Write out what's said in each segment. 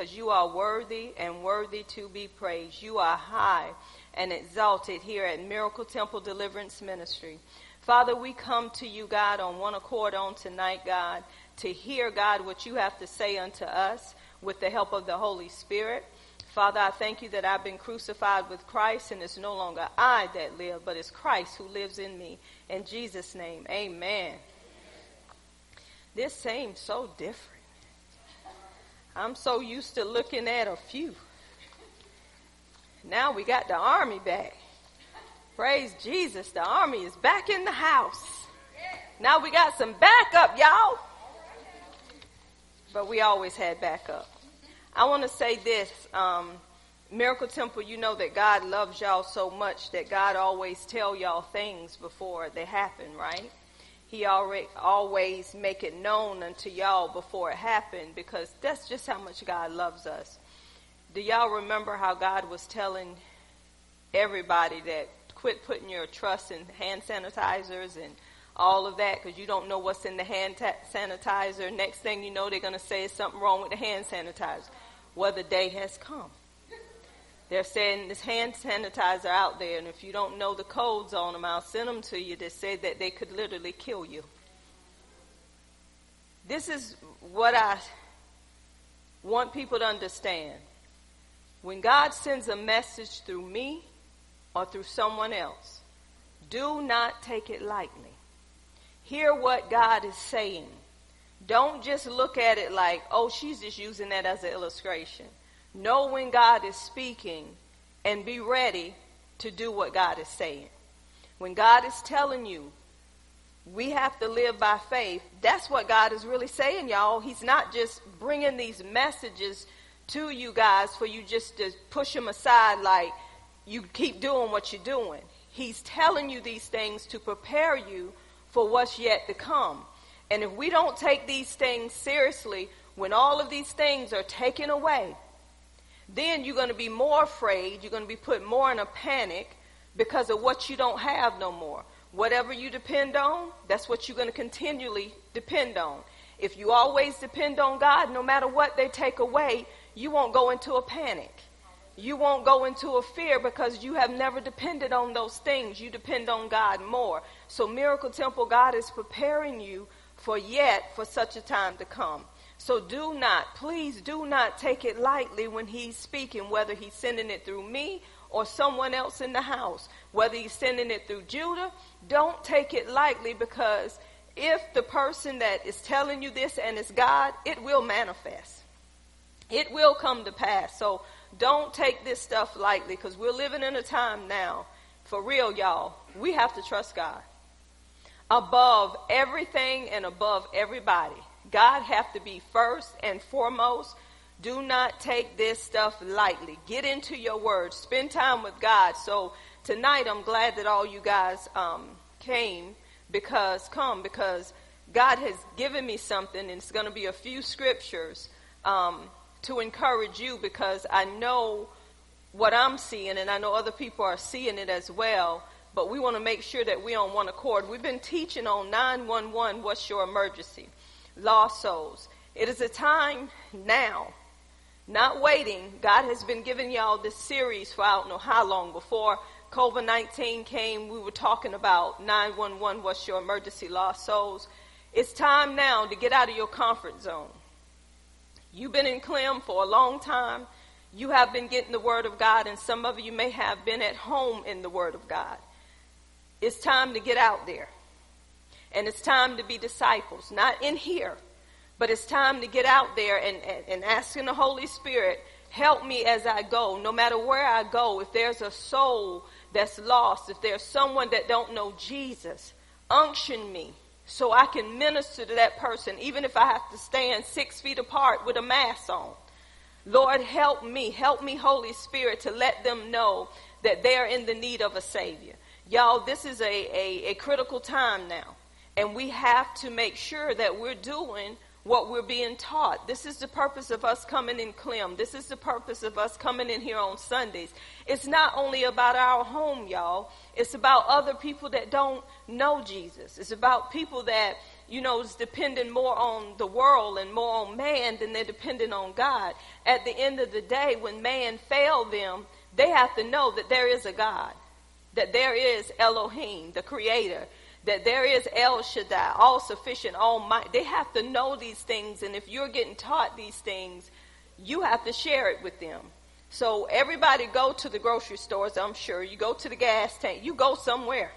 because you are worthy and worthy to be praised. You are high and exalted here at Miracle Temple Deliverance Ministry. Father, we come to you, God, on one accord on tonight, God, to hear, God, what you have to say unto us with the help of the Holy Spirit. Father, I thank you that I've been crucified with Christ and it's no longer I that live, but it's Christ who lives in me. In Jesus' name, amen. This seems so different. I'm so used to looking at a few. Now we got the army back. Praise Jesus. The army is back in the house. Now we got some backup, y'all. But we always had backup. I want to say this. Um, Miracle Temple, you know that God loves y'all so much that God always tell y'all things before they happen, right? He already always make it known unto y'all before it happened because that's just how much God loves us. Do y'all remember how God was telling everybody that quit putting your trust in hand sanitizers and all of that because you don't know what's in the hand ta- sanitizer. Next thing you know, they're going to say something wrong with the hand sanitizer. Well, the day has come. They're saying this hand sanitizer out there, and if you don't know the codes on them, I'll send them to you that say that they could literally kill you. This is what I want people to understand. When God sends a message through me or through someone else, do not take it lightly. Hear what God is saying. Don't just look at it like, oh, she's just using that as an illustration. Know when God is speaking and be ready to do what God is saying. When God is telling you we have to live by faith, that's what God is really saying, y'all. He's not just bringing these messages to you guys for you just to push them aside like you keep doing what you're doing. He's telling you these things to prepare you for what's yet to come. And if we don't take these things seriously, when all of these things are taken away, then you're going to be more afraid. You're going to be put more in a panic because of what you don't have no more. Whatever you depend on, that's what you're going to continually depend on. If you always depend on God, no matter what they take away, you won't go into a panic. You won't go into a fear because you have never depended on those things. You depend on God more. So, Miracle Temple, God is preparing you for yet for such a time to come. So do not, please do not take it lightly when he's speaking, whether he's sending it through me or someone else in the house, whether he's sending it through Judah. Don't take it lightly because if the person that is telling you this and it's God, it will manifest. It will come to pass. So don't take this stuff lightly because we're living in a time now, for real, y'all, we have to trust God above everything and above everybody. God have to be first and foremost. Do not take this stuff lightly. Get into your word. Spend time with God. So tonight, I'm glad that all you guys um, came because come because God has given me something, and it's going to be a few scriptures um, to encourage you because I know what I'm seeing, and I know other people are seeing it as well. But we want to make sure that we're on one accord. We've been teaching on 911. What's your emergency? Lost souls. It is a time now, not waiting. God has been giving y'all this series for I don't know how long. Before COVID 19 came, we were talking about 911, what's your emergency lost souls. It's time now to get out of your comfort zone. You've been in Clem for a long time. You have been getting the Word of God, and some of you may have been at home in the Word of God. It's time to get out there. And it's time to be disciples, not in here, but it's time to get out there and, and, and asking the Holy Spirit, help me as I go, no matter where I go. If there's a soul that's lost, if there's someone that don't know Jesus, unction me so I can minister to that person, even if I have to stand six feet apart with a mask on. Lord, help me. Help me, Holy Spirit, to let them know that they're in the need of a Savior. Y'all, this is a, a, a critical time now. And we have to make sure that we're doing what we're being taught. This is the purpose of us coming in Clem. This is the purpose of us coming in here on Sundays. It's not only about our home, y'all. It's about other people that don't know Jesus. It's about people that, you know, is depending more on the world and more on man than they're depending on God. At the end of the day, when man failed them, they have to know that there is a God, that there is Elohim, the creator, that there is El Shaddai, all sufficient, almighty. They have to know these things, and if you're getting taught these things, you have to share it with them. So everybody go to the grocery stores, I'm sure. You go to the gas tank. You go somewhere.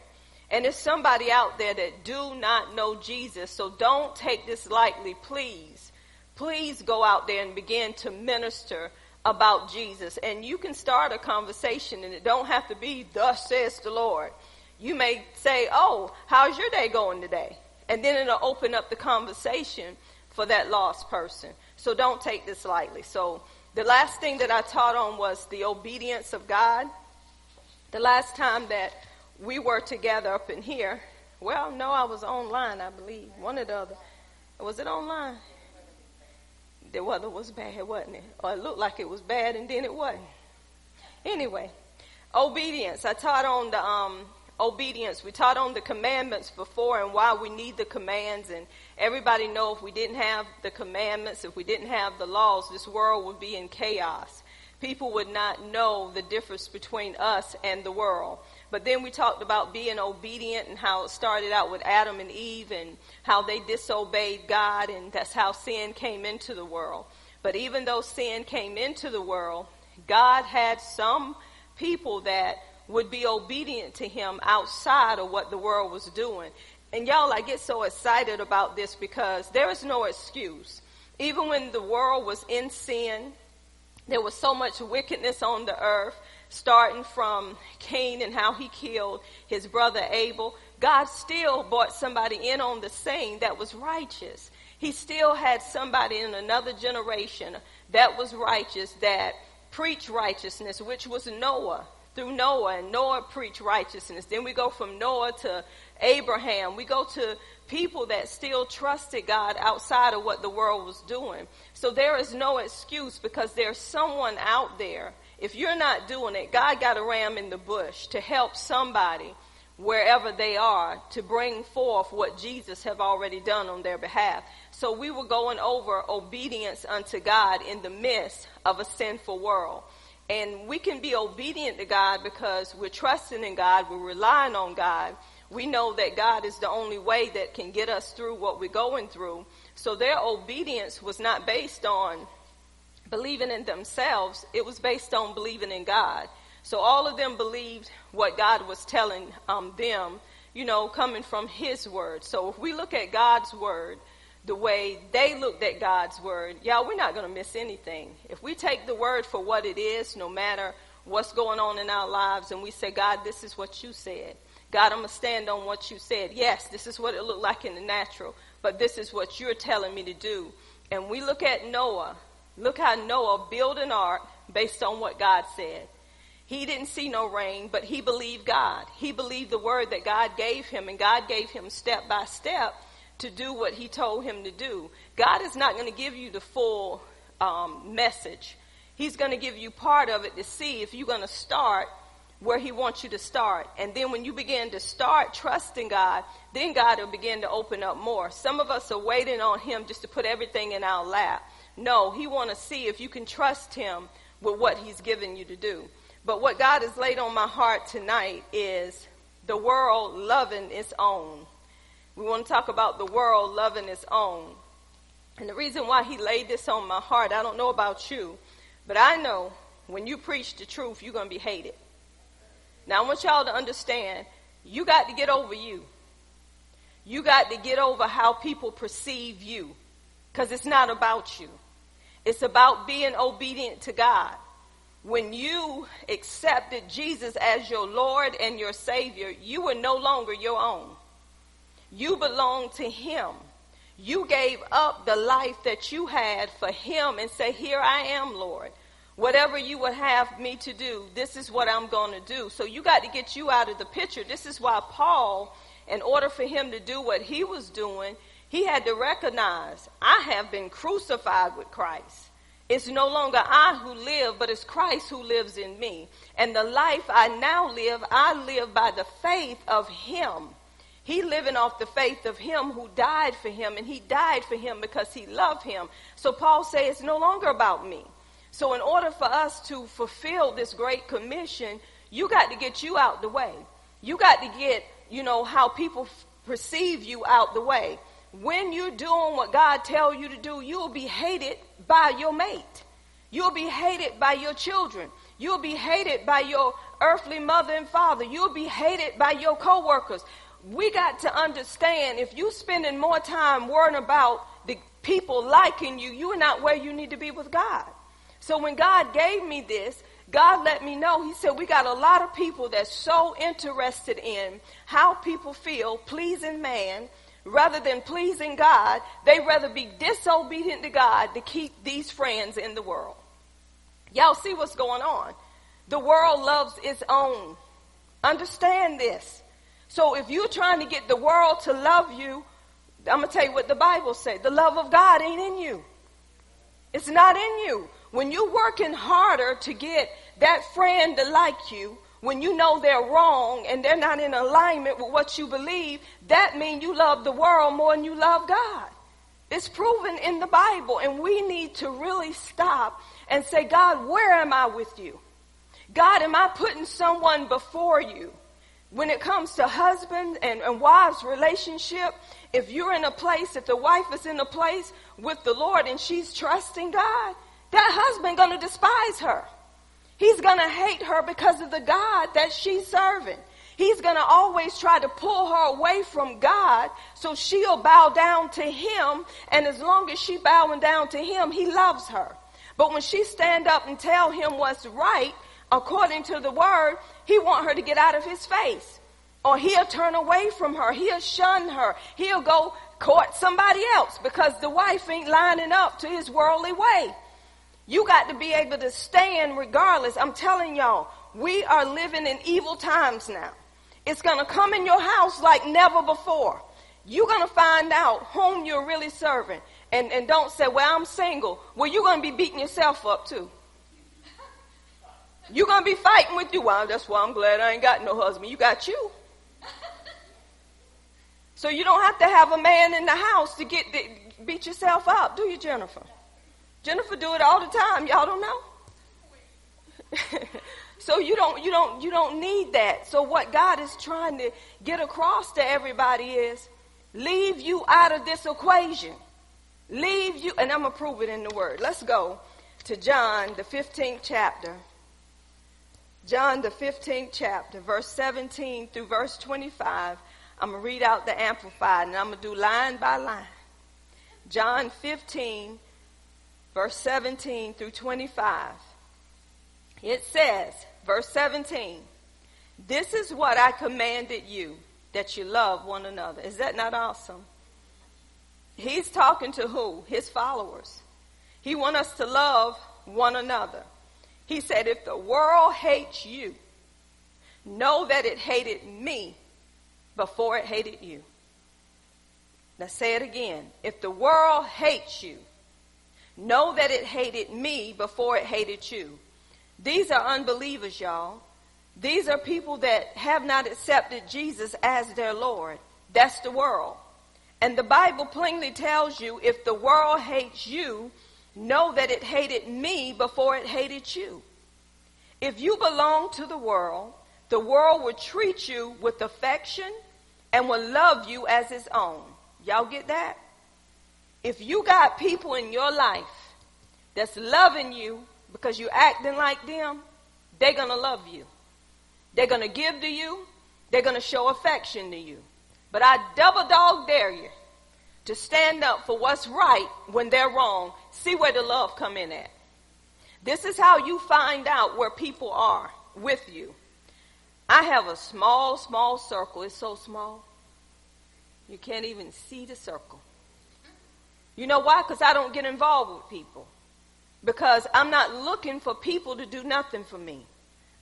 And there's somebody out there that do not know Jesus. So don't take this lightly, please. Please go out there and begin to minister about Jesus. And you can start a conversation and it don't have to be, thus says the Lord. You may say, oh, how's your day going today? And then it'll open up the conversation for that lost person. So don't take this lightly. So the last thing that I taught on was the obedience of God. The last time that we were together up in here, well, no, I was online, I believe. One or the other. Was it online? The weather was bad, wasn't it? Or it looked like it was bad and then it wasn't. Anyway, obedience. I taught on the um, obedience. We taught on the commandments before and why we need the commands. And everybody know if we didn't have the commandments, if we didn't have the laws, this world would be in chaos. People would not know the difference between us and the world. But then we talked about being obedient and how it started out with Adam and Eve and how they disobeyed God and that's how sin came into the world. But even though sin came into the world, God had some people that would be obedient to him outside of what the world was doing. And y'all, I get so excited about this because there is no excuse. Even when the world was in sin, there was so much wickedness on the earth, starting from Cain and how he killed his brother Abel. God still brought somebody in on the scene that was righteous. He still had somebody in another generation that was righteous, that preached righteousness, which was Noah through Noah, and Noah preached righteousness. Then we go from Noah to Abraham. We go to people that still trusted God outside of what the world was doing. So there is no excuse because there's someone out there. If you're not doing it, God got a ram in the bush to help somebody wherever they are to bring forth what Jesus have already done on their behalf. So we were going over obedience unto God in the midst of a sinful world. And we can be obedient to God because we're trusting in God, we're relying on God. We know that God is the only way that can get us through what we're going through. So their obedience was not based on believing in themselves, it was based on believing in God. So all of them believed what God was telling um, them, you know, coming from His word. So if we look at God's word, the way they looked at God's word, y'all, we're not going to miss anything. If we take the word for what it is, no matter what's going on in our lives, and we say, God, this is what you said. God, I'm going to stand on what you said. Yes, this is what it looked like in the natural, but this is what you're telling me to do. And we look at Noah. Look how Noah built an ark based on what God said. He didn't see no rain, but he believed God. He believed the word that God gave him, and God gave him step by step to do what he told him to do. God is not going to give you the full um, message. He's going to give you part of it to see if you're going to start where he wants you to start. And then when you begin to start trusting God, then God will begin to open up more. Some of us are waiting on him just to put everything in our lap. No, he want to see if you can trust him with what he's given you to do. But what God has laid on my heart tonight is the world loving its own. We want to talk about the world loving its own. And the reason why he laid this on my heart, I don't know about you, but I know when you preach the truth, you're going to be hated. Now, I want y'all to understand you got to get over you. You got to get over how people perceive you because it's not about you. It's about being obedient to God. When you accepted Jesus as your Lord and your Savior, you were no longer your own. You belong to Him. You gave up the life that you had for Him and say, Here I am, Lord. Whatever you would have me to do, this is what I'm going to do. So you got to get you out of the picture. This is why Paul, in order for him to do what he was doing, he had to recognize, I have been crucified with Christ. It's no longer I who live, but it's Christ who lives in me. And the life I now live, I live by the faith of Him He living off the faith of him who died for him, and he died for him because he loved him. So Paul says it's no longer about me. So in order for us to fulfill this great commission, you got to get you out the way. You got to get, you know, how people f- perceive you out the way. When you're doing what God tell you to do, you'll be hated by your mate. You'll be hated by your children. You'll be hated by your earthly mother and father. You'll be hated by your coworkers we got to understand if you spending more time worrying about the people liking you, you're not where you need to be with God. So when God gave me this, God let me know. He said, we got a lot of people that's so interested in how people feel pleasing man rather than pleasing God. They rather be disobedient to God to keep these friends in the world. Y'all see what's going on. The world loves its own. Understand this. So if you're trying to get the world to love you, I'm going to tell you what the Bible says. The love of God ain't in you. It's not in you. When you're working harder to get that friend to like you, when you know they're wrong and they're not in alignment with what you believe, that means you love the world more than you love God. It's proven in the Bible, and we need to really stop and say, God, where am I with you? God, am I putting someone before you? When it comes to husband and, and wives relationship, if you're in a place, if the wife is in a place with the Lord and she's trusting God, that husband gonna despise her. He's gonna hate her because of the God that she's serving. He's gonna always try to pull her away from God so she'll bow down to him. And as long as she bowing down to him, he loves her. But when she stand up and tell him what's right, according to the word, he want her to get out of his face. Or he'll turn away from her. He'll shun her. He'll go court somebody else because the wife ain't lining up to his worldly way. You got to be able to stand regardless. I'm telling y'all, we are living in evil times now. It's going to come in your house like never before. You're going to find out whom you're really serving. And, and don't say, well, I'm single. Well, you're going to be beating yourself up too. You're going to be fighting with you. Well, that's why I'm glad I ain't got no husband. You got you. So you don't have to have a man in the house to get the, beat yourself up, do you, Jennifer? Jennifer do it all the time. Y'all don't know. so you don't you don't you don't need that. So what God is trying to get across to everybody is leave you out of this equation. Leave you and I'm gonna prove it in the word. Let's go to John the 15th chapter. John, the 15th chapter, verse 17 through verse 25. I'm going to read out the Amplified and I'm going to do line by line. John 15, verse 17 through 25. It says, verse 17, This is what I commanded you, that you love one another. Is that not awesome? He's talking to who? His followers. He wants us to love one another. He said, if the world hates you, know that it hated me before it hated you. Now say it again. If the world hates you, know that it hated me before it hated you. These are unbelievers, y'all. These are people that have not accepted Jesus as their Lord. That's the world. And the Bible plainly tells you if the world hates you, know that it hated me before it hated you. If you belong to the world, the world will treat you with affection and will love you as its own. Y'all get that? If you got people in your life that's loving you because you're acting like them, they're going to love you. They're going to give to you. They're going to show affection to you. But I double dog dare you to stand up for what's right when they're wrong. See where the love come in at. This is how you find out where people are with you. I have a small, small circle. It's so small. You can't even see the circle. You know why? Because I don't get involved with people. Because I'm not looking for people to do nothing for me.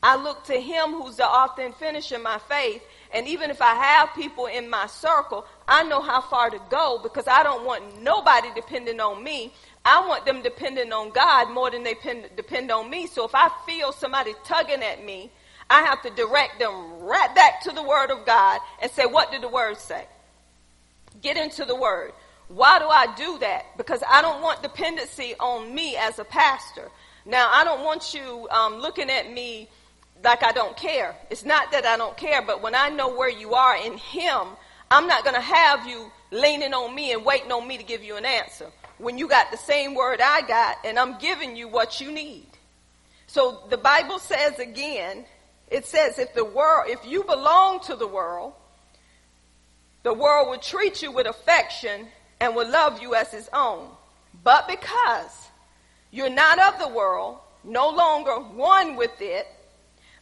I look to him who's the author and finisher of my faith. And even if I have people in my circle, I know how far to go because I don't want nobody depending on me. I want them depending on God more than they depend, depend on me. So if I feel somebody tugging at me, I have to direct them right back to the Word of God and say, what did the Word say? Get into the Word. Why do I do that? Because I don't want dependency on me as a pastor. Now, I don't want you um, looking at me like I don't care. It's not that I don't care, but when I know where you are in Him, I'm not going to have you leaning on me and waiting on me to give you an answer. When you got the same word I got, and I'm giving you what you need. So the Bible says again, it says if the world, if you belong to the world, the world would treat you with affection and will love you as its own. But because you're not of the world, no longer one with it,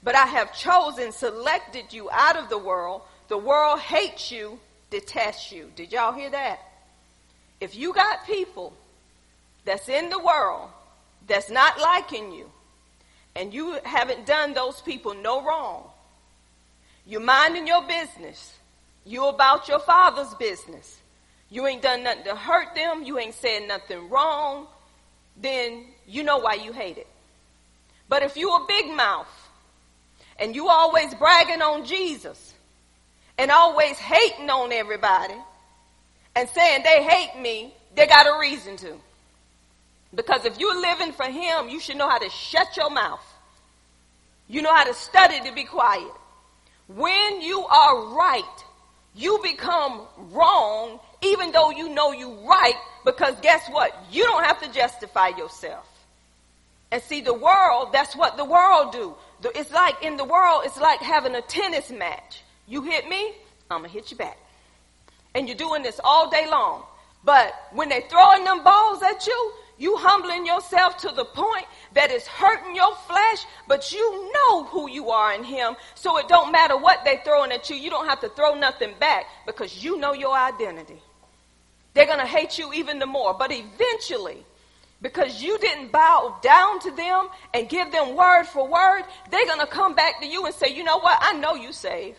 but I have chosen, selected you out of the world, the world hates you, detests you. Did y'all hear that? If you got people that's in the world that's not liking you, and you haven't done those people no wrong, you're minding your business, you about your father's business, you ain't done nothing to hurt them, you ain't said nothing wrong, then you know why you hate it. But if you a big mouth and you always bragging on Jesus and always hating on everybody and saying they hate me, they got a reason to. Because if you're living for him, you should know how to shut your mouth. You know how to study to be quiet. When you are right, you become wrong even though you know you're right because guess what? You don't have to justify yourself. And see, the world, that's what the world do. It's like in the world, it's like having a tennis match. You hit me, I'm gonna hit you back. And you're doing this all day long. But when they're throwing them balls at you, you humbling yourself to the point that it's hurting your flesh, but you know who you are in him. So it don't matter what they're throwing at you. You don't have to throw nothing back because you know your identity. They're going to hate you even the more. But eventually, because you didn't bow down to them and give them word for word, they're going to come back to you and say, you know what? I know you saved.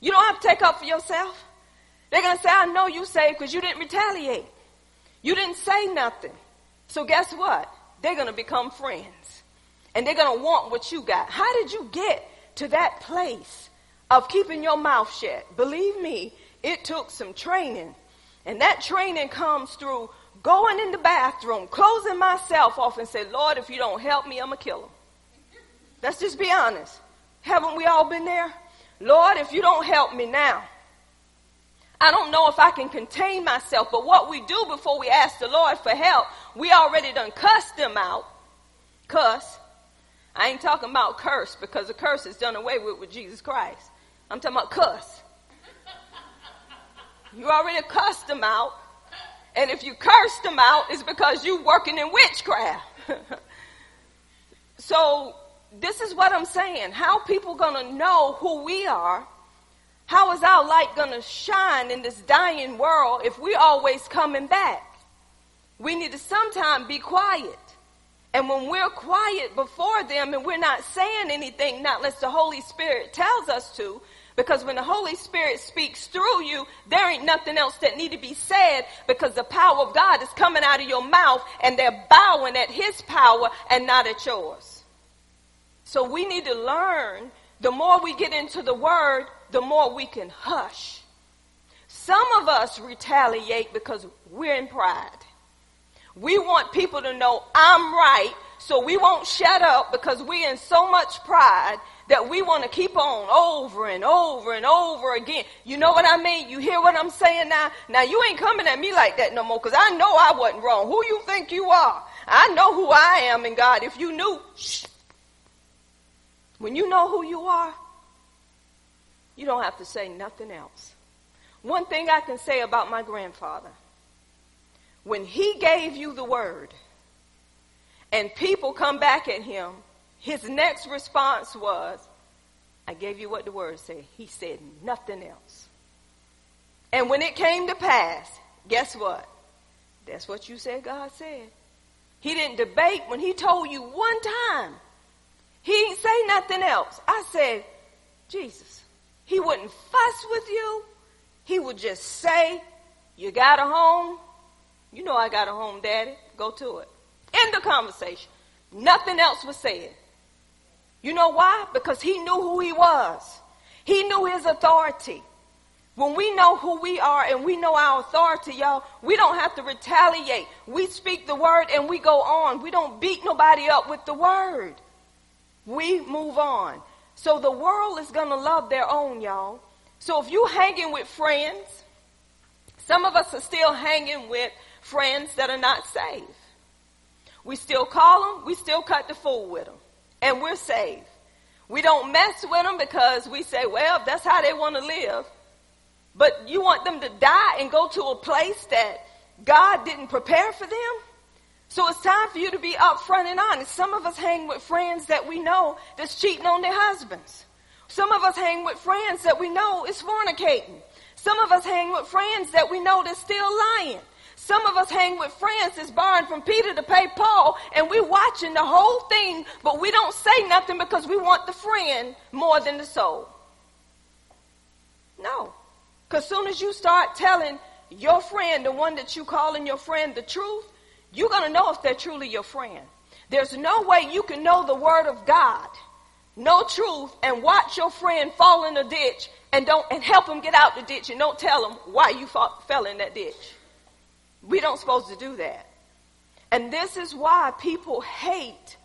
You don't have to take up for yourself. They're going to say, I know you saved because you didn't retaliate. You didn't say nothing. So guess what? They're going to become friends. And they're going to want what you got. How did you get to that place of keeping your mouth shut? Believe me, it took some training. And that training comes through going in the bathroom, closing myself off and say, Lord, if you don't help me, I'm going to kill him. Let's just be honest. Haven't we all been there? Lord, if you don't help me now, I don't know if I can contain myself, but what we do before we ask the Lord for help, we already done cussed them out. Cuss. I ain't talking about curse because the curse is done away with with Jesus Christ. I'm talking about cuss. You already cussed them out. And if you cursed them out, it's because you working in witchcraft. so this is what I'm saying. How people gonna know who we are? How is our light gonna shine in this dying world if we always coming back? We need to sometime be quiet. And when we're quiet before them and we're not saying anything, not unless the Holy Spirit tells us to, because when the Holy Spirit speaks through you, there ain't nothing else that need to be said because the power of God is coming out of your mouth and they're bowing at his power and not at yours. So we need to learn the more we get into the word, the more we can hush. Some of us retaliate because we're in pride. We want people to know I'm right, so we won't shut up because we're in so much pride that we want to keep on over and over and over again. You know what I mean? You hear what I'm saying now? Now you ain't coming at me like that no more because I know I wasn't wrong. Who you think you are? I know who I am in God. If you knew, shh. When you know who you are, you don't have to say nothing else. One thing I can say about my grandfather, when he gave you the word and people come back at him his next response was, I gave you what the word said. He said nothing else. And when it came to pass, guess what? That's what you said God said. He didn't debate when he told you one time. He didn't say nothing else. I said, Jesus. He wouldn't fuss with you. He would just say, you got a home? You know I got a home, daddy. Go to it. End the conversation. Nothing else was said. You know why? Because he knew who he was. He knew his authority. When we know who we are and we know our authority, y'all, we don't have to retaliate. We speak the word and we go on. We don't beat nobody up with the word. We move on. So the world is going to love their own, y'all. So if you hanging with friends, some of us are still hanging with friends that are not saved. We still call them, we still cut the fool with them, and we're saved. We don't mess with them because we say, well, that's how they want to live. But you want them to die and go to a place that God didn't prepare for them? So it's time for you to be upfront and honest. Some of us hang with friends that we know that's cheating on their husbands. Some of us hang with friends that we know is fornicating. Some of us hang with friends that we know that's still lying. Some of us hang with friends that's borrowing from Peter to pay Paul, and we're watching the whole thing, but we don't say nothing because we want the friend more than the soul. No. Because soon as you start telling your friend, the one that you calling your friend, the truth, you're going to know if they're truly your friend. There's no way you can know the word of God, know truth, and watch your friend fall in a ditch and don't and help him get out the ditch and don't tell him why you fought, fell in that ditch. We don't supposed to do that. And this is why people hate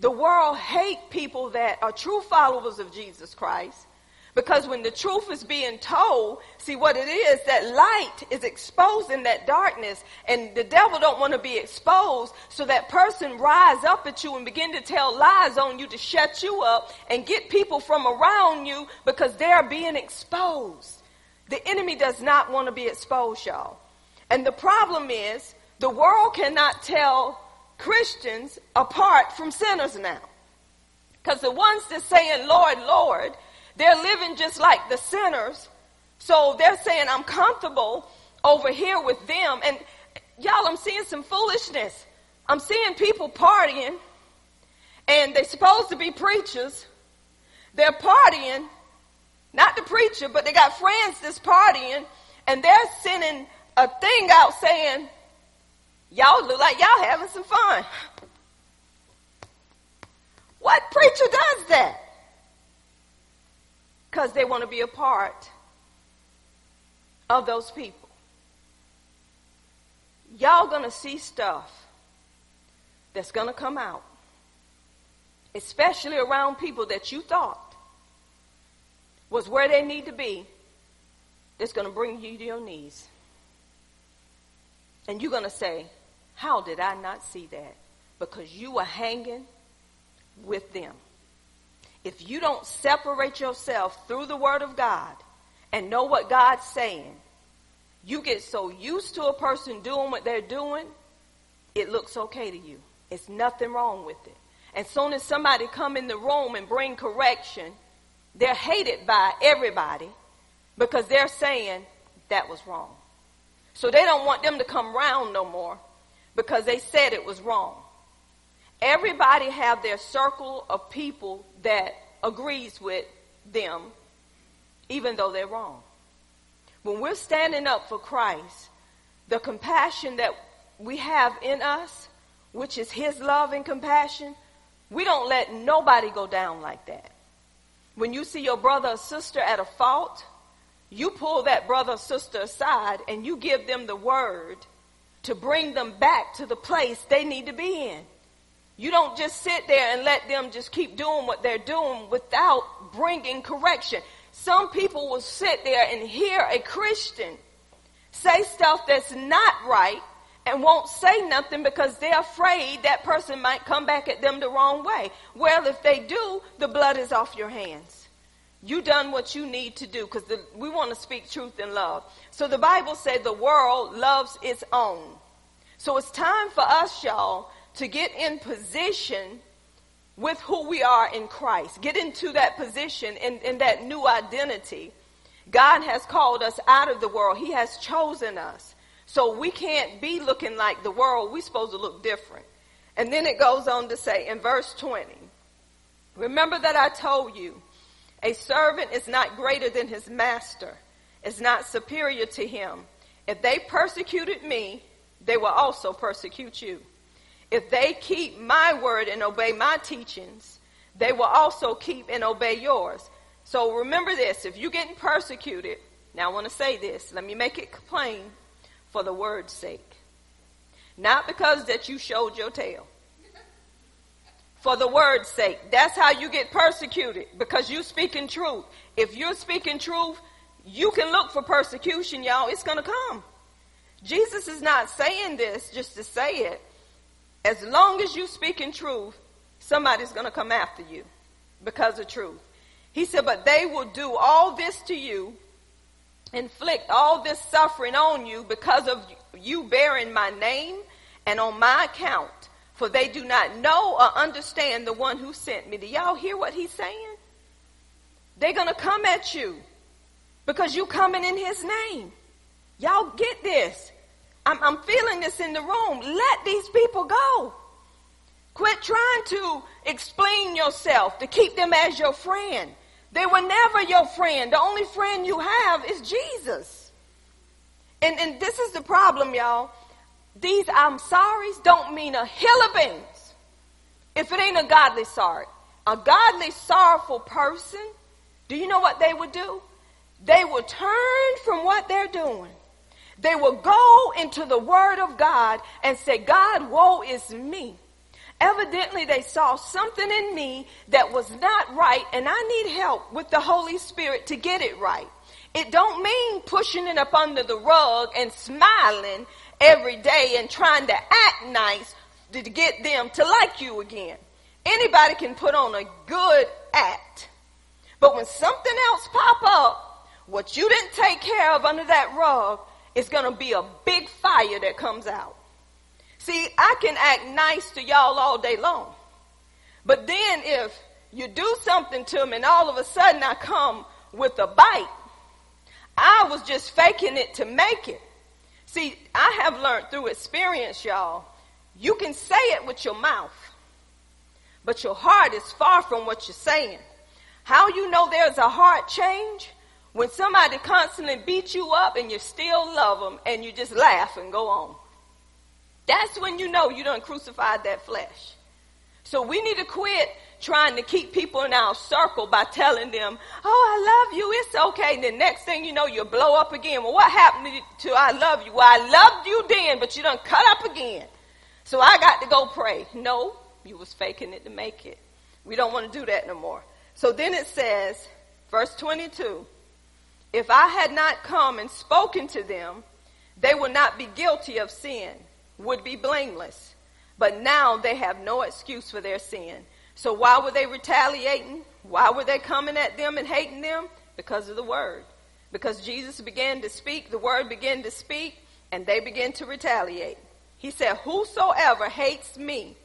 the world hate people that are true followers of Jesus Christ because when the truth is being told, see what it is, that light is exposing that darkness and the devil don't want to be exposed. So that person rise up at you and begin to tell lies on you to shut you up and get people from around you because they're being exposed. The enemy does not want to be exposed, y'all. And the problem is the world cannot tell Christians apart from sinners now. Because the ones that saying, Lord, Lord, they're living just like the sinners. So they're saying, I'm comfortable over here with them. And y'all, I'm seeing some foolishness. I'm seeing people partying, and they're supposed to be preachers. They're partying, not the preacher, but they got friends that's partying, and they're sending a thing out saying, Y'all look like y'all having some fun. What preacher does that? Because they want to be a part of those people. Y'all going to see stuff that's going to come out, especially around people that you thought was where they need to be, that's going to bring you to your knees. And you're going to say, How did I not see that? Because you were hanging with them if you don't separate yourself through the Word of God and know what God's saying, you get so used to a person doing what they're doing, it looks okay to you. It's nothing wrong with it. And soon as somebody come in the room and bring correction, they're hated by everybody because they're saying that was wrong. So they don't want them to come round no more because they said it was wrong. Everybody have their circle of people that agrees with them, even though they're wrong. When we're standing up for Christ, the compassion that we have in us, which is His love and compassion, we don't let nobody go down like that. When you see your brother or sister at a fault, you pull that brother or sister aside and you give them the word to bring them back to the place they need to be in. You don't just sit there and let them just keep doing what they're doing without bringing correction. Some people will sit there and hear a Christian say stuff that's not right and won't say nothing because they're afraid that person might come back at them the wrong way. Well, if they do, the blood is off your hands. You done what you need to do because we want to speak truth in love. So the Bible said the world loves its own. So it's time for us, y'all, to get in position with who we are in Christ. Get into that position in, in that new identity. God has called us out of the world. He has chosen us. So we can't be looking like the world. We're supposed to look different. And then it goes on to say in verse 20, remember that I told you, a servant is not greater than his master, is not superior to him. If they persecuted me, they will also persecute you. If they keep my word and obey my teachings, they will also keep and obey yours. So remember this, if you're getting persecuted, now I want to say this, let me make it plain for the word's sake. Not because that you showed your tail. For the word's sake. That's how you get persecuted, because you're speaking truth. If you're speaking truth, you can look for persecution, y'all. It's going to come. Jesus is not saying this just to say it. As long as you speak in truth, somebody's going to come after you because of truth. He said, but they will do all this to you, inflict all this suffering on you because of you bearing my name and on my account. For they do not know or understand the one who sent me. Do y'all hear what he's saying? They're going to come at you because you coming in his name. Y'all get this. I'm, I'm feeling this in the room. Let these people go. Quit trying to explain yourself to keep them as your friend. They were never your friend. The only friend you have is Jesus. And, and this is the problem, y'all. These I'm sorry's don't mean a hill of beans if it ain't a godly sorry. A godly sorrowful person, do you know what they would do? They would turn from what they're doing. They will go into the Word of God and say, God, woe is me. Evidently, they saw something in me that was not right, and I need help with the Holy Spirit to get it right. It don't mean pushing it up under the rug and smiling every day and trying to act nice to get them to like you again. Anybody can put on a good act. But when something else pop up what you didn't take care of under that rug is going to be a big fire that comes out. See, I can act nice to y'all all day long. But then if you do something to me and all of a sudden I come with a bite, I was just faking it to make it. See, I have learned through experience, y'all, you can say it with your mouth, but your heart is far from what you're saying. How you know there's a heart change? When somebody constantly beats you up and you still love them and you just laugh and go on. That's when you know you done crucified that flesh. So we need to quit trying to keep people in our circle by telling them, oh, I love you, it's okay. And the next thing you know, you blow up again. Well, what happened to I love you? Well, I loved you then, but you done cut up again. So I got to go pray. No, you was faking it to make it. We don't want to do that no more. So then it says, verse 22, if I had not come and spoken to them, they would not be guilty of sin, would be blameless. But now they have no excuse for their sin. So why were they retaliating? Why were they coming at them and hating them? Because of the word. Because Jesus began to speak, the word began to speak, and they began to retaliate. He said, Whosoever hates me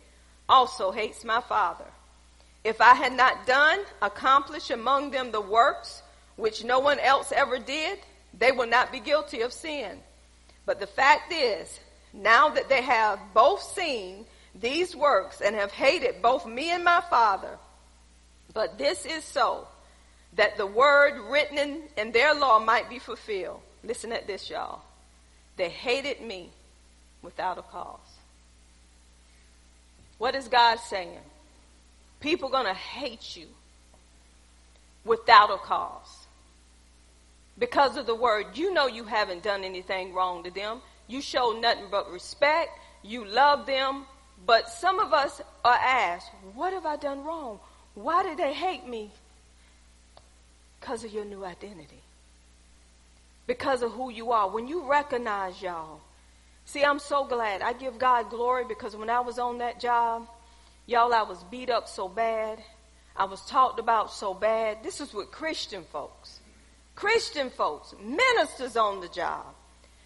also hates my Father. If I had not done, accomplished among them the works which no one else ever did, they will not be guilty of sin. But the fact is, now that they have both seen these works and have hated both me and my Father, but this is so that the word written in, in their law might be fulfilled. Listen at this, y'all. They hated me without a cause. What is God saying? People going to hate you without a cause because of the word. You know you haven't done anything wrong to them. You show nothing but respect. You love them. But some of us are asked, what have I done wrong? Why did they hate me? Because of your new identity. Because of who you are. When you recognize y'all. See, I'm so glad. I give God glory because when I was on that job, y'all, I was beat up so bad. I was talked about so bad. This is with Christian folks. Christian folks, ministers on the job.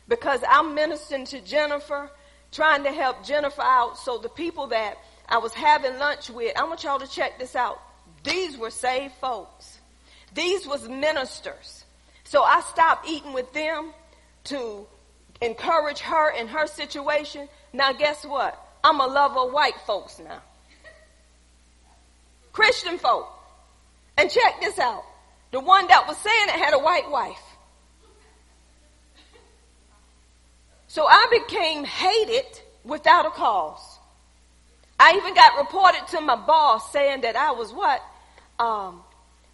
Because I'm ministering to Jennifer, trying to help Jennifer out. So the people that I was having lunch with, I want y'all to check this out. These were saved folks. These was ministers. So I stopped eating with them to encourage her in her situation. Now guess what? I'm a lover of white folks now. Christian folk. And check this out. The one that was saying it had a white wife. So I became hated without a cause. I even got reported to my boss saying that I was what? Um,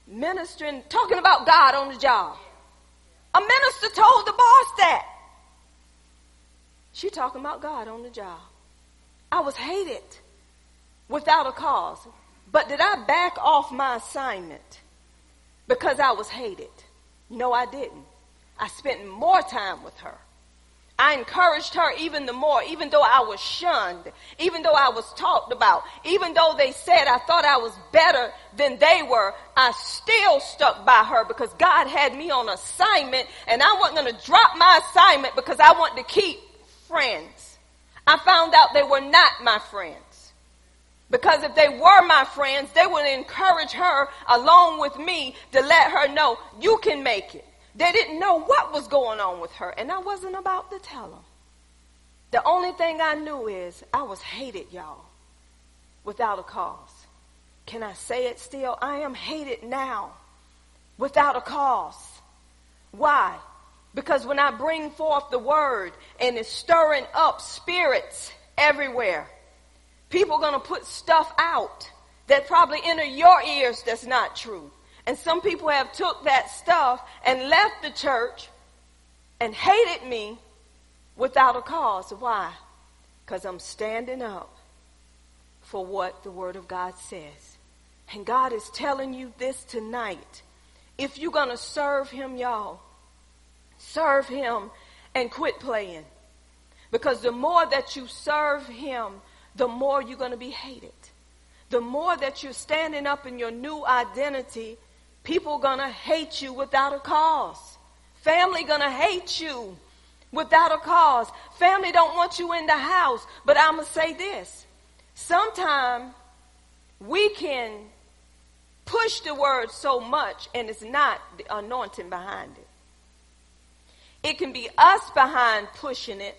ministering, talking about God on the job. A minister told the boss that. She talking about God on the job. I was hated without a cause. But did I back off my assignment because I was hated? No, I didn't. I spent more time with her. I encouraged her even the more, even though I was shunned, even though I was talked about, even though they said I thought I was better than they were, I still stuck by her because God had me on assignment and I wasn't going to drop my assignment because I wanted to keep friends. I found out they were not my friends. Because if they were my friends, they would encourage her along with me to let her know you can make it. They didn't know what was going on with her, and I wasn't about to tell them. The only thing I knew is I was hated, y'all, without a cause. Can I say it still? I am hated now without a cause. Why? Because when I bring forth the word and it's stirring up spirits everywhere, people are going to put stuff out that probably enter your ears that's not true. And some people have took that stuff and left the church and hated me without a cause. Why? Because I'm standing up for what the Word of God says. And God is telling you this tonight. If you're going to serve Him, y'all, serve Him and quit playing. Because the more that you serve Him, the more you're going to be hated. The more that you're standing up in your new identity People are gonna hate you without a cause. Family gonna hate you without a cause. Family don't want you in the house. But I'm gonna say this. Sometimes we can push the word so much and it's not the anointing behind it. It can be us behind pushing it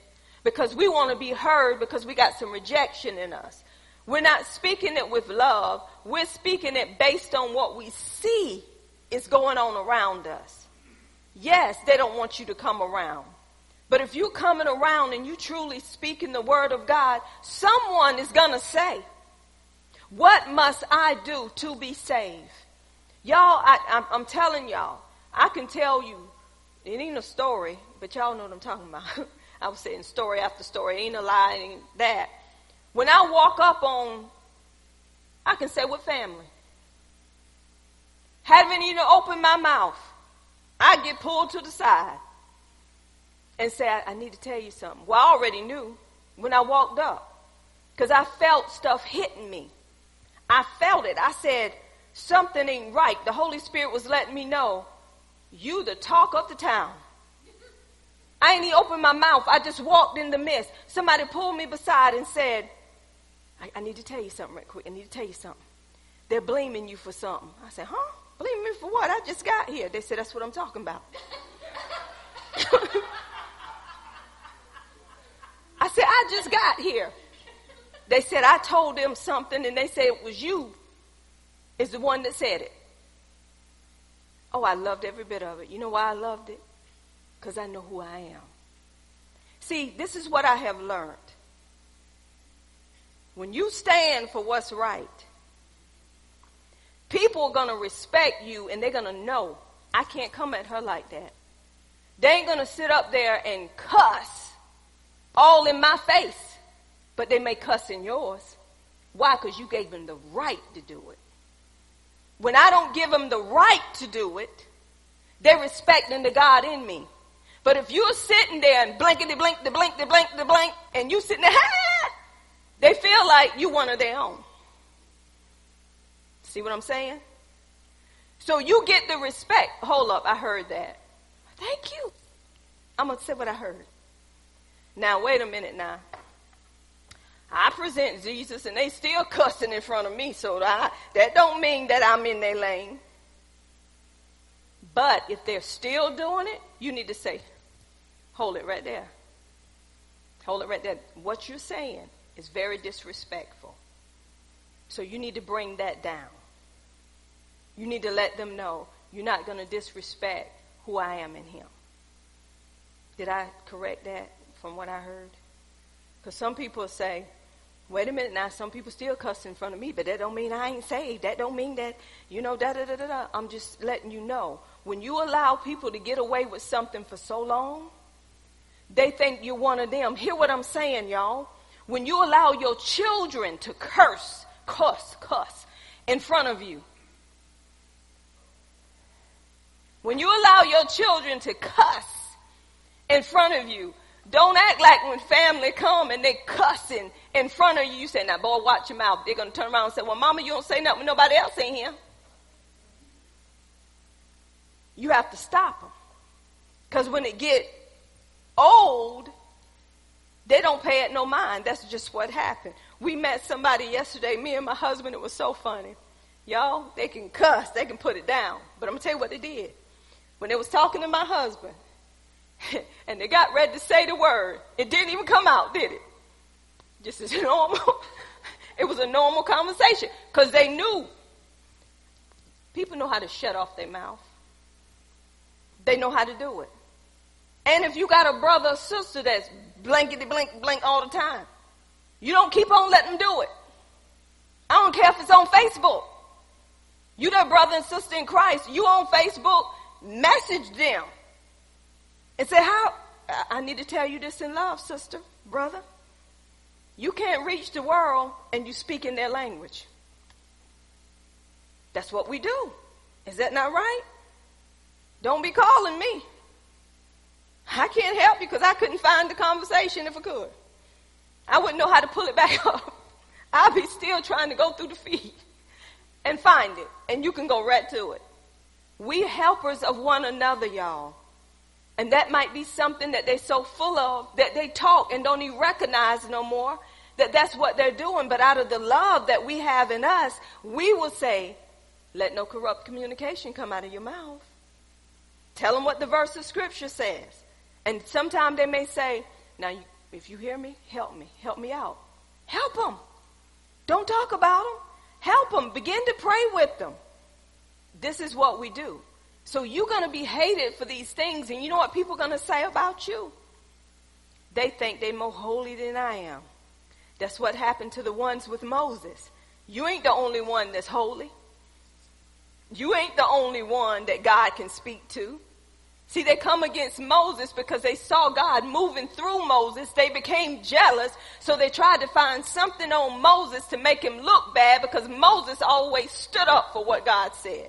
because we want to be heard because we got some rejection in us. We're not speaking it with love. We're speaking it based on what we see is going on around us. Yes, they don't want you to come around. But if you're coming around and you truly speaking the word of God, someone is going to say, what must I do to be saved? Y'all, I, am telling y'all, I can tell you, it ain't a story, but y'all know what I'm talking about. I was saying story after story, ain't a lie, ain't that. When I walk up on, I can say with family. Haven't even opened my mouth. I get pulled to the side and say, I, I need to tell you something. Well, I already knew when I walked up because I felt stuff hitting me. I felt it. I said, something ain't right. The Holy Spirit was letting me know, you the talk of the town. I ain't even opened my mouth. I just walked in the midst. Somebody pulled me beside and said, I, I need to tell you something right quick. I need to tell you something. They're blaming you for something. I said, huh? Believe me for what? I just got here. They said, that's what I'm talking about. I said, I just got here. They said, I told them something, and they said it was you is the one that said it. Oh, I loved every bit of it. You know why I loved it? Because I know who I am. See, this is what I have learned. When you stand for what's right, people are going to respect you and they're going to know I can't come at her like that. They ain't going to sit up there and cuss all in my face, but they may cuss in yours. Why? Because you gave them the right to do it. When I don't give them the right to do it, they're respecting the God in me. But if you're sitting there and blankety blink, the blink, the blink, the blink, and you sitting there, they feel like you one of their own. See what I'm saying? So you get the respect. Hold up, I heard that. Thank you. I'm to say what I heard. Now, wait a minute now. I present Jesus and they still cussing in front of me, so that, that don't mean that I'm in their lane. But if they're still doing it, you need to say, hold it right there. Hold it right there. What you're saying is very disrespectful. So you need to bring that down. You need to let them know you're not going to disrespect who I am in Him. Did I correct that from what I heard? Because some people say, Wait a minute now, some people still cuss in front of me, but that don't mean I ain't saved. That don't mean that, you know, da da da da da. I'm just letting you know. When you allow people to get away with something for so long, they think you're one of them. Hear what I'm saying, y'all. When you allow your children to curse, cuss, cuss in front of you, when you allow your children to cuss in front of you, don't act like when family come and they cussing in front of you, you say, now boy, watch your mouth. They're going to turn around and say, well, mama, you don't say nothing nobody else in here. You have to stop them. Because when it get old, they don't pay it no mind. That's just what happened. We met somebody yesterday, me and my husband. It was so funny. Y'all, they can cuss, they can put it down. But I'm to tell you what they did. When they was talking to my husband, and they got ready to say the word. It didn't even come out, did it? Just as normal. it was a normal conversation because they knew. People know how to shut off their mouth. They know how to do it. And if you got a brother or sister that's blankety blink blink all the time, you don't keep on letting them do it. I don't care if it's on Facebook. You their brother and sister in Christ. You on Facebook, message them and say, How? I need to tell you this in love, sister, brother. You can't reach the world and you speak in their language. That's what we do. Is that not right? Don't be calling me. I can't help you because I couldn't find the conversation if I could. I wouldn't know how to pull it back up. I'll be still trying to go through the feed and find it. And you can go right to it. We helpers of one another, y'all. And that might be something that they're so full of that they talk and don't even recognize no more that that's what they're doing. But out of the love that we have in us, we will say, let no corrupt communication come out of your mouth. Tell them what the verse of scripture says. And sometimes they may say, now, if you hear me, help me. Help me out. Help them. Don't talk about them. Help them. Begin to pray with them. This is what we do. So you're going to be hated for these things. And you know what people are going to say about you? They think they're more holy than I am. That's what happened to the ones with Moses. You ain't the only one that's holy. You ain't the only one that God can speak to. See, they come against Moses because they saw God moving through Moses. They became jealous, so they tried to find something on Moses to make him look bad because Moses always stood up for what God said.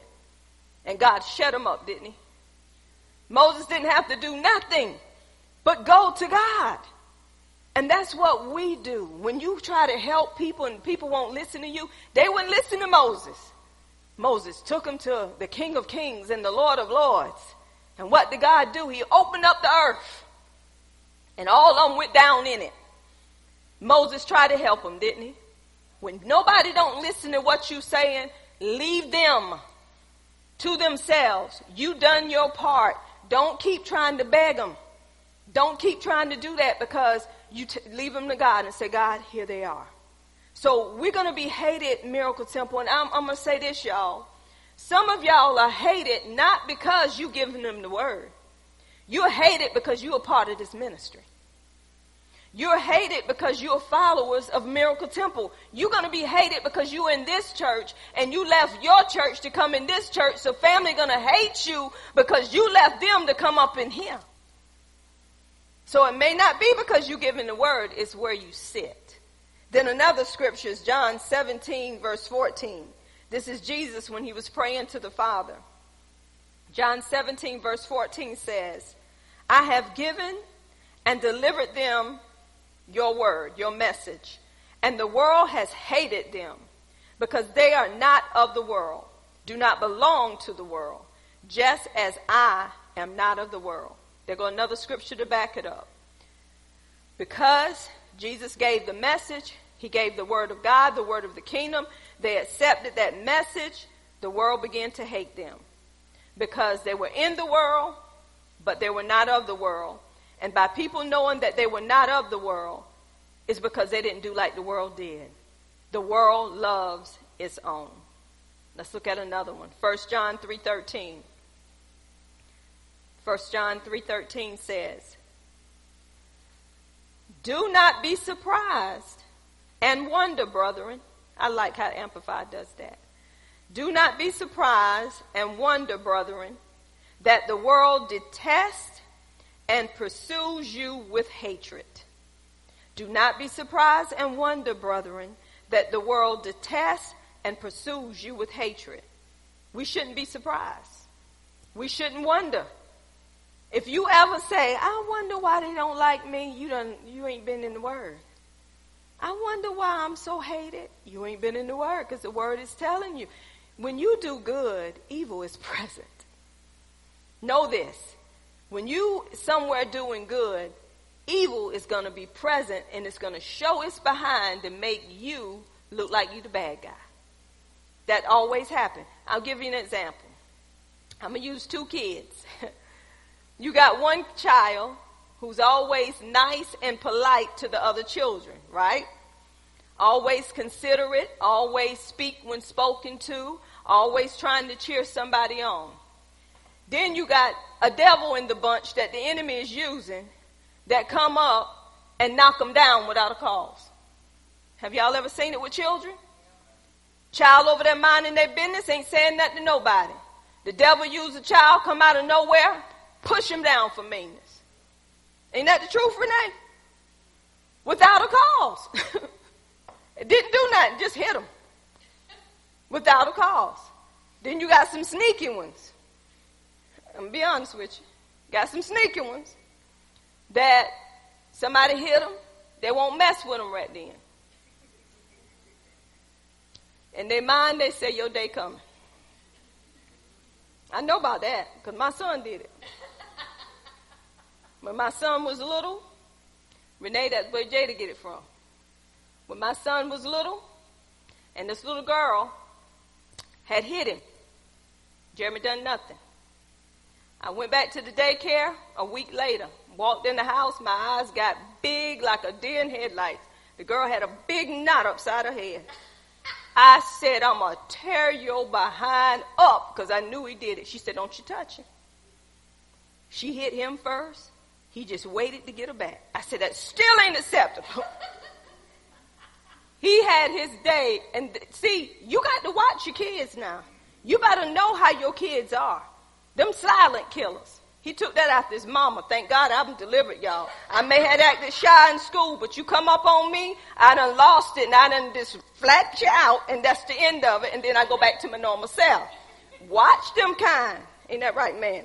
And God shut him up, didn't he? Moses didn't have to do nothing but go to God. And that's what we do. When you try to help people and people won't listen to you, they wouldn't listen to Moses. Moses took them to the King of Kings and the Lord of Lords. And what did God do? He opened up the earth. And all of them went down in it. Moses tried to help them, didn't he? When nobody don't listen to what you saying, leave them to themselves. You done your part. Don't keep trying to beg them. Don't keep trying to do that because you t- leave them to God and say, God, here they are. So we're going to be hated, Miracle Temple. And I'm, I'm going to say this, y'all. Some of y'all are hated not because you giving them the word. You're hated because you're a part of this ministry. You're hated because you're followers of Miracle Temple. You're going to be hated because you're in this church and you left your church to come in this church. So family going to hate you because you left them to come up in here. So it may not be because you're giving the word, it's where you sit. Then another scripture is John 17 verse 14. This is Jesus when he was praying to the Father. John 17 verse 14 says, I have given and delivered them your word, your message. And the world has hated them because they are not of the world, do not belong to the world, just as I am not of the world. There go another scripture to back it up. Because Jesus gave the message, he gave the word of God, the word of the kingdom, they accepted that message, the world began to hate them. Because they were in the world, but they were not of the world, and by people knowing that they were not of the world, is because they didn't do like the world did. The world loves its own. Let's look at another one. 1 John 3:13. 1 John 3:13 says, "Do not be surprised and wonder, brethren. I like how Amplified does that. Do not be surprised and wonder, brethren, that the world detests and pursues you with hatred. Do not be surprised and wonder, brethren, that the world detests and pursues you with hatred. We shouldn't be surprised. We shouldn't wonder. If you ever say, I wonder why they don't like me, you done you ain't been in the word. I wonder why I'm so hated. You ain't been in the word because the word is telling you. When you do good, evil is present. Know this. When you somewhere doing good, evil is going to be present and it's going to show its behind to make you look like you the bad guy. That always happens. I'll give you an example. I'm going to use two kids. you got one child who's always nice and polite to the other children, right? Always considerate, always speak when spoken to, always trying to cheer somebody on. Then you got a devil in the bunch that the enemy is using that come up and knock them down without a cause. Have y'all ever seen it with children? Child over there minding their business ain't saying nothing to nobody. The devil use a child come out of nowhere, push him down for meanness. Ain't that the truth, Renee? Without a cause. it didn't do nothing, just hit him. Without a cause. Then you got some sneaky ones. I'm gonna be honest with you. Got some sneaky ones that somebody hit them, they won't mess with them right then. In their mind, they say, Your day coming. I know about that because my son did it. When my son was little, Renee, that's where Jada get it from. When my son was little, and this little girl had hit him, Jeremy done nothing. I went back to the daycare a week later. Walked in the house, my eyes got big like a deer in headlights. The girl had a big knot upside her head. I said, I'm going to tear your behind up because I knew he did it. She said, Don't you touch him. She hit him first. He just waited to get her back. I said, That still ain't acceptable. he had his day. And see, you got to watch your kids now. You better know how your kids are. Them silent killers. He took that after his mama. Thank God I'm delivered, y'all. I may have acted shy in school, but you come up on me, I done lost it, and I done just flat you out, and that's the end of it, and then I go back to my normal self. Watch them kind. Ain't that right, man?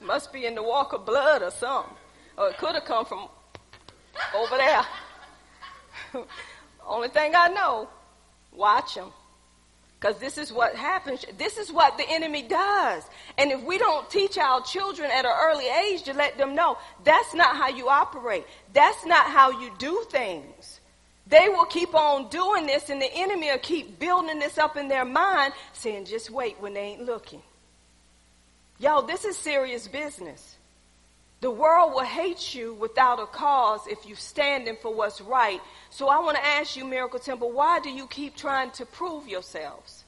Must be in the walk of blood or something. Or it could have come from over there. Only thing I know, watch them. Because this is what happens. This is what the enemy does. And if we don't teach our children at an early age to let them know, that's not how you operate. That's not how you do things. They will keep on doing this and the enemy will keep building this up in their mind, saying, just wait when they ain't looking. Y'all, this is serious business. The world will hate you without a cause if you're standing for what's right. So I want to ask you, Miracle Temple, why do you keep trying to prove yourselves?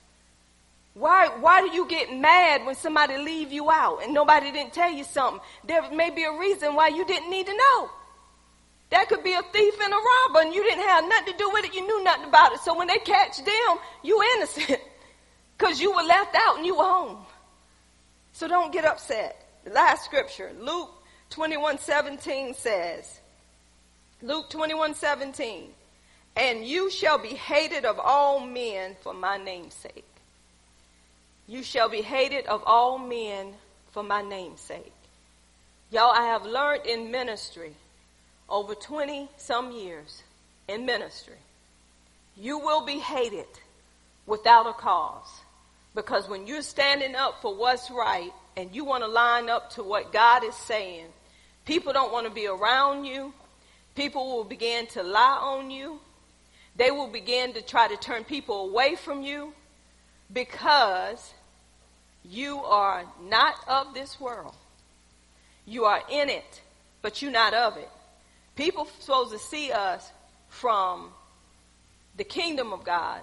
Why, why do you get mad when somebody leave you out and nobody didn't tell you something? There may be a reason why you didn't need to know. That could be a thief and a robber and you didn't have nothing to do with it. You knew nothing about it. So when they catch them, you innocent because you were left out and you were home. So don't get upset. The last scripture, Luke 21:17 says, Luke 21:17, and you shall be hated of all men for my name's sake. You shall be hated of all men for my name's sake. Y'all, I have learned in ministry over 20 some years in ministry. You will be hated without a cause. Because when you're standing up for what's right and you want to line up to what God is saying, People don't want to be around you. People will begin to lie on you. They will begin to try to turn people away from you because you are not of this world. You are in it, but you're not of it. People supposed to see us from the kingdom of God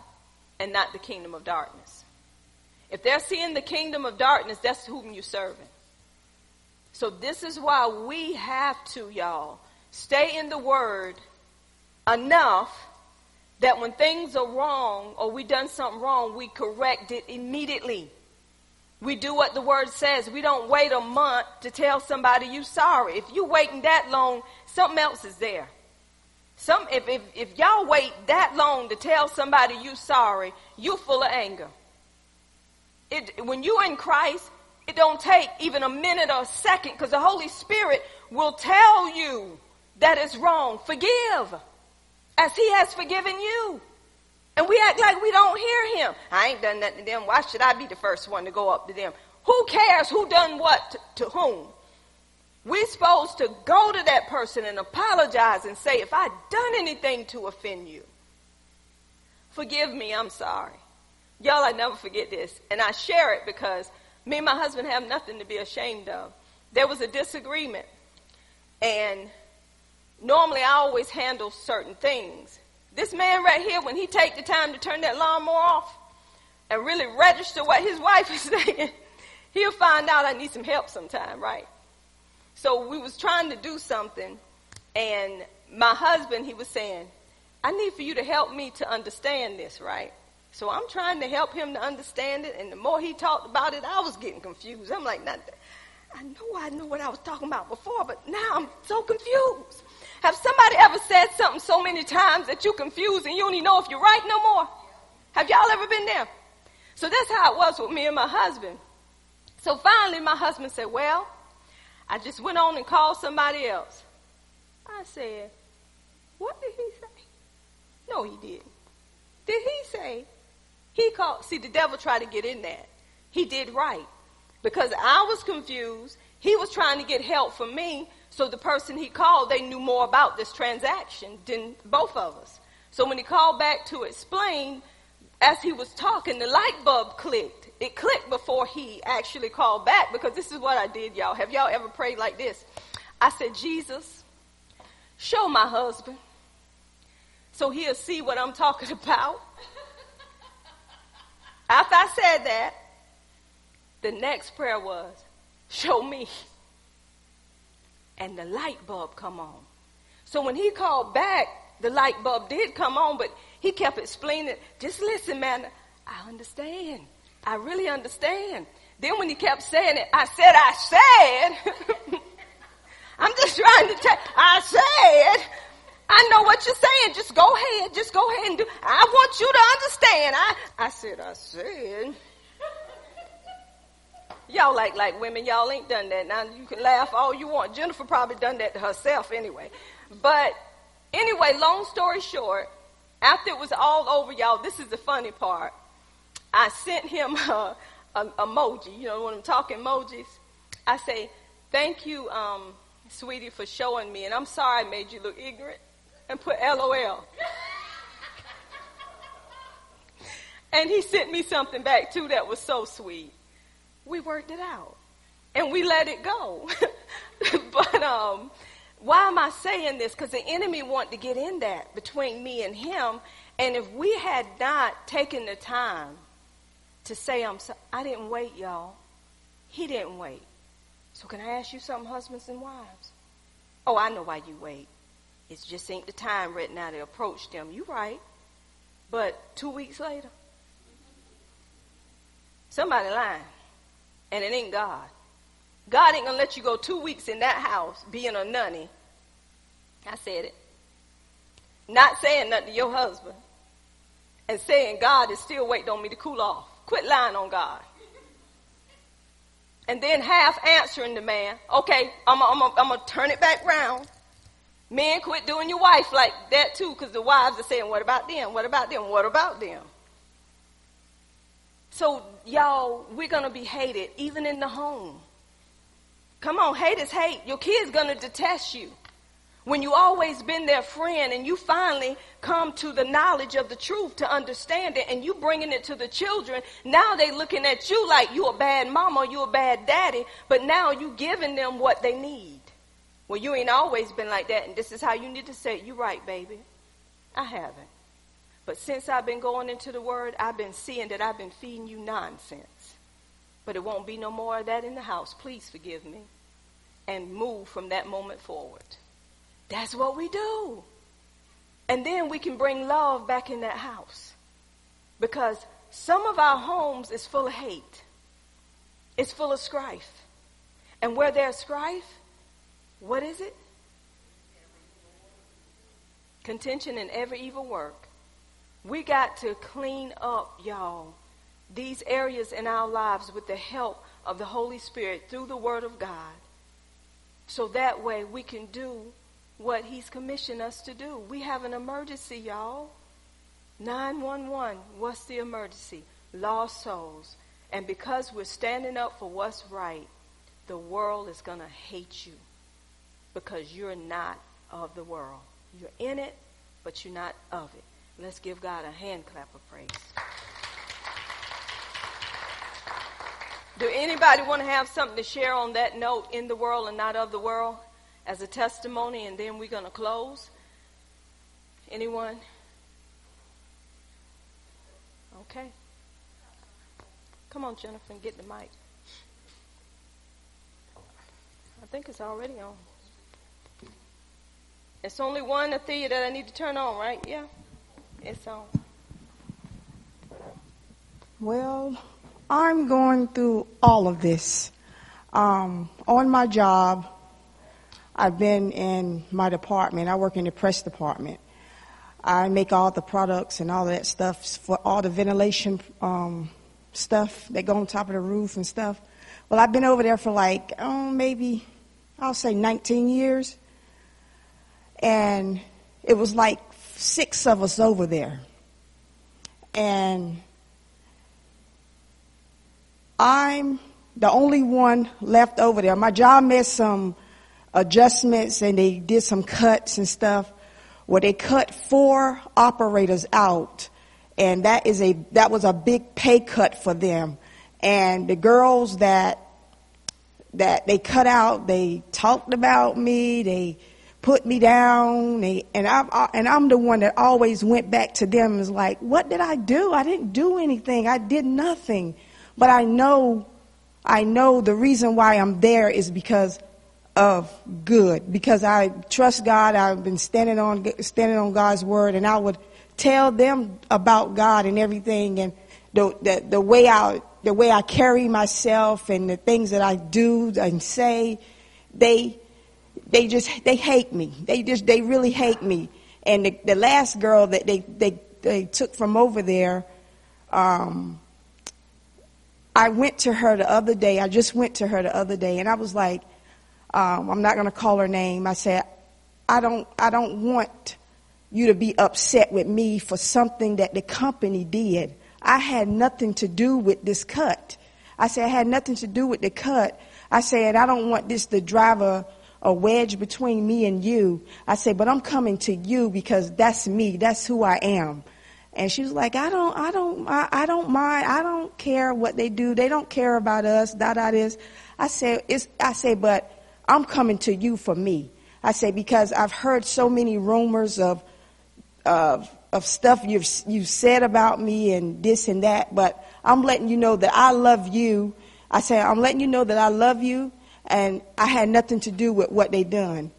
and not the kingdom of darkness. If they're seeing the kingdom of darkness, that's whom you're serving. So this is why we have to, y'all, stay in the word enough that when things are wrong or we done something wrong, we correct it immediately. We do what the word says. We don't wait a month to tell somebody you sorry. If you waiting that long, something else is there. Some, if, if, if y'all wait that long to tell somebody you sorry, you full of anger. It, when you're in Christ, it don't take even a minute or a second because the Holy Spirit will tell you that it's wrong. Forgive as he has forgiven you. And we act like we don't hear him. I ain't done nothing to them. Why should I be the first one to go up to them? Who cares who done what to, to whom? We're supposed to go to that person and apologize and say, if I've done anything to offend you, forgive me, I'm sorry. Y'all, I never forget this. And I share it because me and my husband have nothing to be ashamed of. There was a disagreement. And normally I always handle certain things. This man right here, when he take the time to turn that lawnmower off and really register what his wife is saying, he'll find out I need some help sometime, right? So we was trying to do something, and my husband, he was saying, I need for you to help me to understand this, right? So I'm trying to help him to understand it, and the more he talked about it, I was getting confused. I'm like, I know I knew what I was talking about before, but now I'm so confused. Have somebody ever said something so many times that you're confused and you don't even know if you're right no more? Have y'all ever been there? So that's how it was with me and my husband. So finally, my husband said, Well, I just went on and called somebody else. I said, What did he say? No, he didn't. Did he say? He called. See, the devil tried to get in that. He did right. Because I was confused. He was trying to get help from me. So the person he called, they knew more about this transaction than both of us. So when he called back to explain, as he was talking, the light bulb clicked it clicked before he actually called back because this is what I did, y'all. Have y'all ever prayed like this? I said, Jesus, show my husband so he'll see what I'm talking about. After I said that, the next prayer was, show me. And the light bulb come on. So when he called back, the light bulb did come on, but he kept explaining, just listen, man, I understand. I really understand. Then when he kept saying it, I said, I said. I'm just trying to tell, I said, I know what you're saying. Just go ahead. Just go ahead and do. I want you to understand. I, I said, I said. Y'all like like women. Y'all ain't done that. Now you can laugh all you want. Jennifer probably done that to herself anyway. But anyway, long story short, after it was all over, y'all, this is the funny part. I sent him a, a, emoji. You know, when I'm talking emojis, I say, "Thank you, um, sweetie, for showing me." And I'm sorry I made you look ignorant, and put LOL. and he sent me something back too that was so sweet. We worked it out, and we let it go. but um, why am I saying this? Because the enemy wanted to get in that between me and him. And if we had not taken the time to say I'm so, I didn't wait, y'all. He didn't wait. So can I ask you something, husbands and wives? Oh, I know why you wait. It just ain't the time right now to approach them. You right. But two weeks later, somebody lying. And it ain't God. God ain't gonna let you go two weeks in that house being a nunny. I said it. Not saying nothing to your husband. And saying God is still waiting on me to cool off. Quit lying on God. And then half answering the man, okay, I'm to turn it back round. Men quit doing your wife like that too, because the wives are saying, what about them? What about them? What about them? So, y'all, we're going to be hated even in the home. Come on, hate is hate. Your kid's going to detest you. When you always been their friend and you finally come to the knowledge of the truth to understand it and you bringing it to the children, now they looking at you like you a bad mama, you a bad daddy, but now you giving them what they need. Well, you ain't always been like that and this is how you need to say it. You're right, baby. I haven't. But since I've been going into the word, I've been seeing that I've been feeding you nonsense. But it won't be no more of that in the house. Please forgive me. And move from that moment forward. That's what we do. And then we can bring love back in that house. Because some of our homes is full of hate. It's full of strife. And where there's strife, what is it? Contention in every evil work. We got to clean up, y'all, these areas in our lives with the help of the Holy Spirit through the Word of God. So that way we can do what He's commissioned us to do. We have an emergency, y'all. 911. What's the emergency? Lost souls. And because we're standing up for what's right, the world is going to hate you because you're not of the world. You're in it, but you're not of it. Let's give God a hand clap of praise. Do anybody want to have something to share on that note in the world and not of the world as a testimony? And then we're going to close. Anyone? Okay. Come on, Jennifer, and get the mic. I think it's already on. It's only one Athea that I need to turn on, right? Yeah. It's on. Well, I'm going through all of this. Um, on my job, I've been in my department. I work in the press department. I make all the products and all that stuff for all the ventilation um, stuff that go on top of the roof and stuff. Well, I've been over there for like, oh, maybe, I'll say 19 years. And it was like six of us over there. And I'm the only one left over there. My job made some adjustments and they did some cuts and stuff where they cut four operators out and that is a that was a big pay cut for them and the girls that that they cut out they talked about me they put me down. They, and I and I'm the one that always went back to them and was like what did I do? I didn't do anything. I did nothing. But I know, I know the reason why I'm there is because of good, because I trust God. I've been standing on, standing on God's word. And I would tell them about God and everything. And the, the, the way I, the way I carry myself and the things that I do and say, they, they just, they hate me. They just, they really hate me. And the, the last girl that they, they, they took from over there, um, I went to her the other day. I just went to her the other day, and I was like, um, I'm not going to call her name. I said, I don't, I don't want you to be upset with me for something that the company did. I had nothing to do with this cut. I said, I had nothing to do with the cut. I said, I don't want this the drive a, wedge between me and you. I said, but I'm coming to you because that's me. That's who I am. And she was like, I don't, I don't, I, I don't mind. I don't care what they do. They don't care about us. Da da this. I said, it's, I said, but I'm coming to you for me. I said because I've heard so many rumors of, of, of stuff you've you've said about me and this and that, but I'm letting you know that I love you. I said I'm letting you know that I love you, and I had nothing to do with what they done.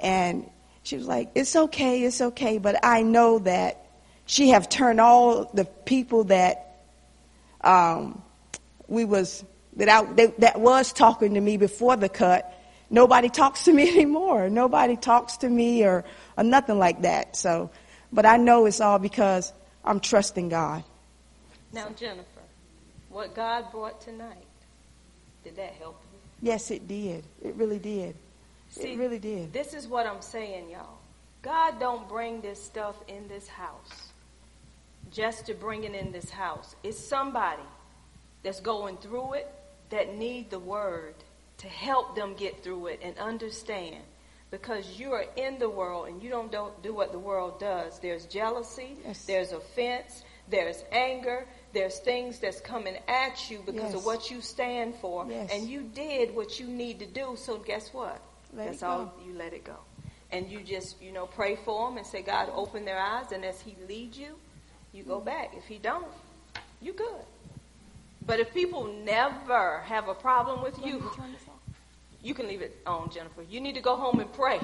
And she was like, "It's okay, it's okay," but I know that she have turned all the people that um, we was that I they, that was talking to me before the cut. Nobody talks to me anymore. Nobody talks to me or, or nothing like that. So, but I know it's all because I'm trusting God. Now, Jennifer, what God brought tonight, did that help you? Yes, it did. It really did. See, it really did. This is what I'm saying, y'all. God don't bring this stuff in this house just to bring it in this house. It's somebody that's going through it that need the word to help them get through it and understand. Because you are in the world and you don't, don't do what the world does. There's jealousy, yes. there's offense, there's anger, there's things that's coming at you because yes. of what you stand for. Yes. And you did what you need to do, so guess what? Let that's all you let it go. And you just, you know, pray for them and say, God, open their eyes, and as He leads you, you go back. If he don't, you good. But if people never have a problem with you, you can leave it on, Jennifer. You need to go home and pray.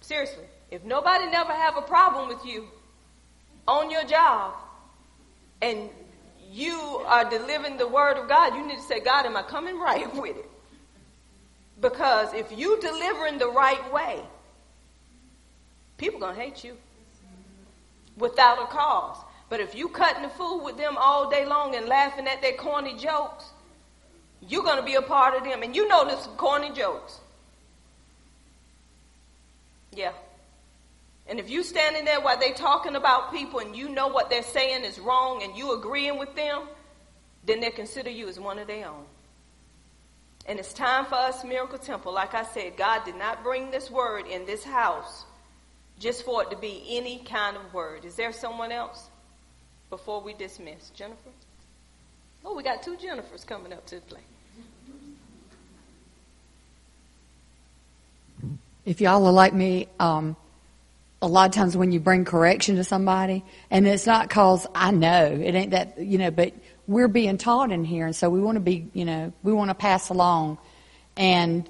Seriously. If nobody never have a problem with you on your job and you are delivering the word of God, you need to say, God, am I coming right with it? Because if you delivering the right way, people gonna hate you without a cause. But if you cutting the fool with them all day long and laughing at their corny jokes, you're gonna be a part of them. And you know this corny jokes. Yeah. And if you standing there while they talking about people and you know what they're saying is wrong and you agreeing with them, then they consider you as one of their own. And it's time for us, Miracle Temple. Like I said, God did not bring this word in this house just for it to be any kind of word. Is there someone else before we dismiss? Jennifer? Oh, we got two Jennifers coming up to the plate. If y'all are like me, um, a lot of times when you bring correction to somebody, and it's not cause I know it ain't that you know, but we're being taught in here, and so we want to be, you know, we want to pass along, and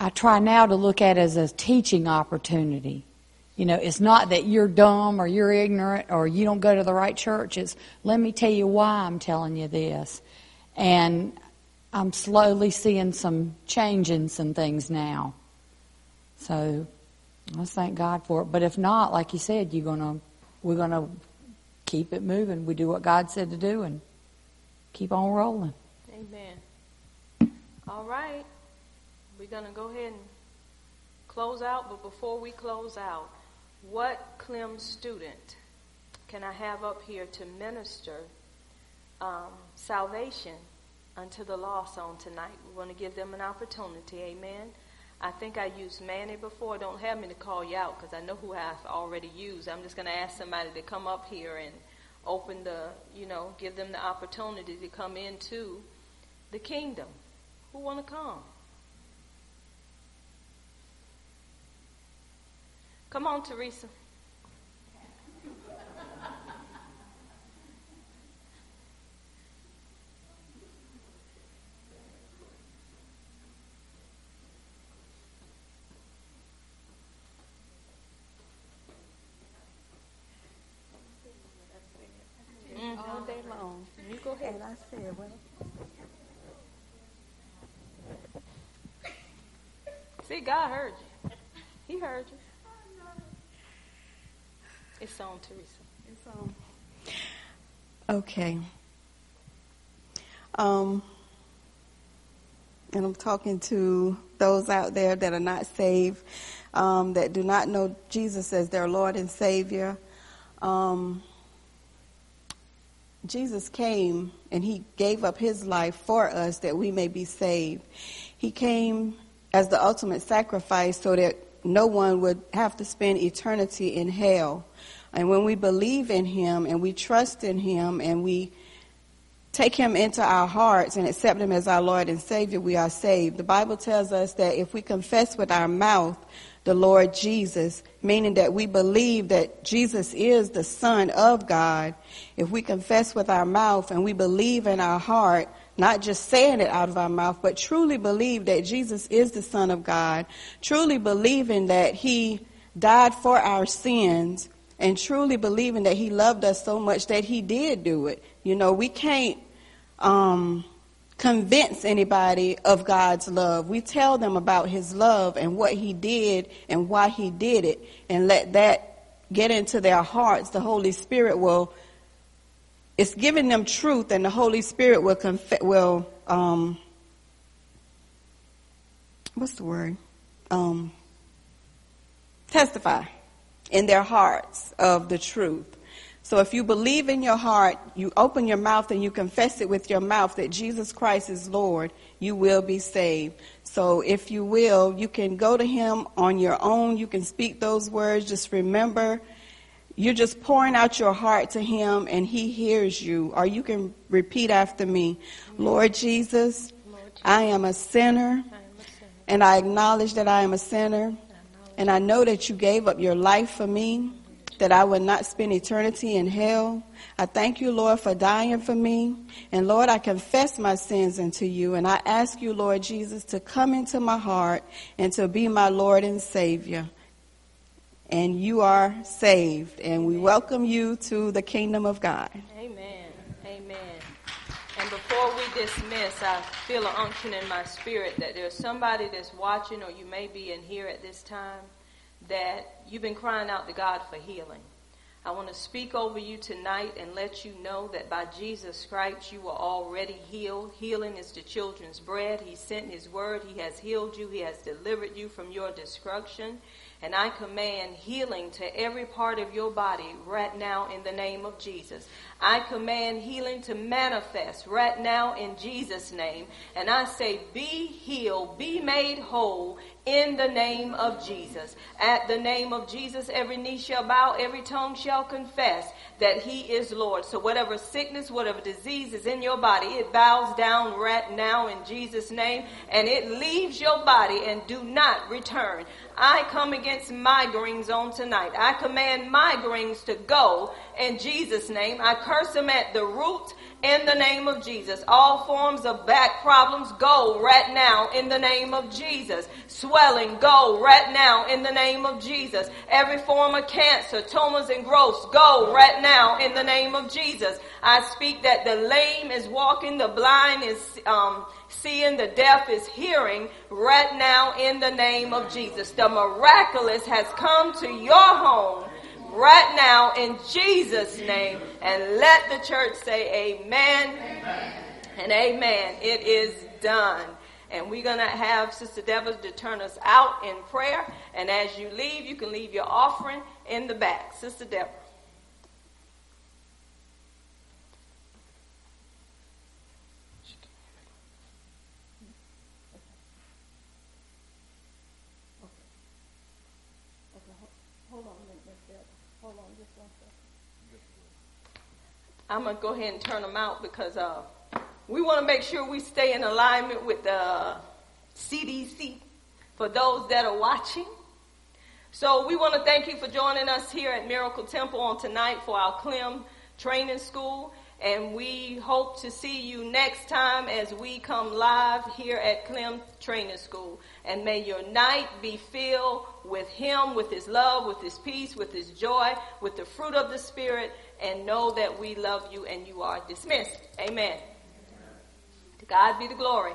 I try now to look at it as a teaching opportunity. You know, it's not that you're dumb or you're ignorant or you don't go to the right church. It's let me tell you why I'm telling you this, and I'm slowly seeing some change in some things now. So let's thank God for it. But if not, like you said, you're gonna we're gonna keep it moving. We do what God said to do and keep on rolling. Amen. All right. We're gonna go ahead and close out, but before we close out, what Clem student can I have up here to minister um, salvation unto the lost on tonight? We want to give them an opportunity. Amen. I think I used Manny before. Don't have me to call you out because I know who I've already used. I'm just going to ask somebody to come up here and open the, you know, give them the opportunity to come into the kingdom. Who want to come? Come on, Teresa. And I said, well. See, God heard you. He heard you. It's on, Teresa. It's on. Okay. Um, and I'm talking to those out there that are not saved, um, that do not know Jesus as their Lord and Savior. Um, Jesus came and he gave up his life for us that we may be saved. He came as the ultimate sacrifice so that no one would have to spend eternity in hell. And when we believe in him and we trust in him and we take him into our hearts and accept him as our Lord and Savior, we are saved. The Bible tells us that if we confess with our mouth the Lord Jesus, meaning that we believe that Jesus is the Son of God. If we confess with our mouth and we believe in our heart, not just saying it out of our mouth, but truly believe that Jesus is the Son of God, truly believing that He died for our sins, and truly believing that He loved us so much that He did do it. You know, we can't, um, convince anybody of God's love. We tell them about His love and what He did and why He did it, and let that get into their hearts. The Holy Spirit will. It's giving them truth, and the Holy Spirit will conf- will um, what's the word? Um, testify in their hearts of the truth. So if you believe in your heart, you open your mouth and you confess it with your mouth that Jesus Christ is Lord, you will be saved. So if you will, you can go to him on your own. You can speak those words. Just remember, you're just pouring out your heart to him and he hears you. Or you can repeat after me. Lord Jesus, I am a sinner and I acknowledge that I am a sinner and I know that you gave up your life for me that I would not spend eternity in hell. I thank you, Lord, for dying for me. And Lord, I confess my sins unto you. And I ask you, Lord Jesus, to come into my heart and to be my Lord and Savior. And you are saved. And we welcome you to the kingdom of God. Amen. Amen. And before we dismiss, I feel an unction in my spirit that there's somebody that's watching, or you may be in here at this time, that you've been crying out to God for healing. I want to speak over you tonight and let you know that by Jesus' stripes you are already healed. Healing is the children's bread. He sent His word. He has healed you. He has delivered you from your destruction. And I command healing to every part of your body right now in the name of Jesus. I command healing to manifest right now in Jesus' name. And I say, be healed, be made whole in the name of Jesus. At the name of Jesus, every knee shall bow, every tongue shall confess that he is Lord. So whatever sickness, whatever disease is in your body, it bows down right now in Jesus' name and it leaves your body and do not return. I come against migraines on tonight. I command migraines to go in Jesus' name. I curse them at the root in the name of Jesus. All forms of back problems go right now in the name of Jesus. Swelling go right now in the name of Jesus. Every form of cancer, tumors and growths go right now in the name of Jesus. I speak that the lame is walking, the blind is um, seeing, the deaf is hearing right now in the name of Jesus. The miraculous has come to your home right now in Jesus' name. And let the church say amen, amen. and amen. It is done. And we're going to have Sister Deborah to turn us out in prayer. And as you leave, you can leave your offering in the back. Sister Deborah. I'm to go ahead and turn them out because uh, we want to make sure we stay in alignment with the CDC for those that are watching. So we want to thank you for joining us here at Miracle Temple on tonight for our CLEM training school. And we hope to see you next time as we come live here at Clem Training School. And may your night be filled with Him, with His love, with His peace, with His joy, with the fruit of the Spirit, and know that we love you and you are dismissed. Amen. To God be the glory.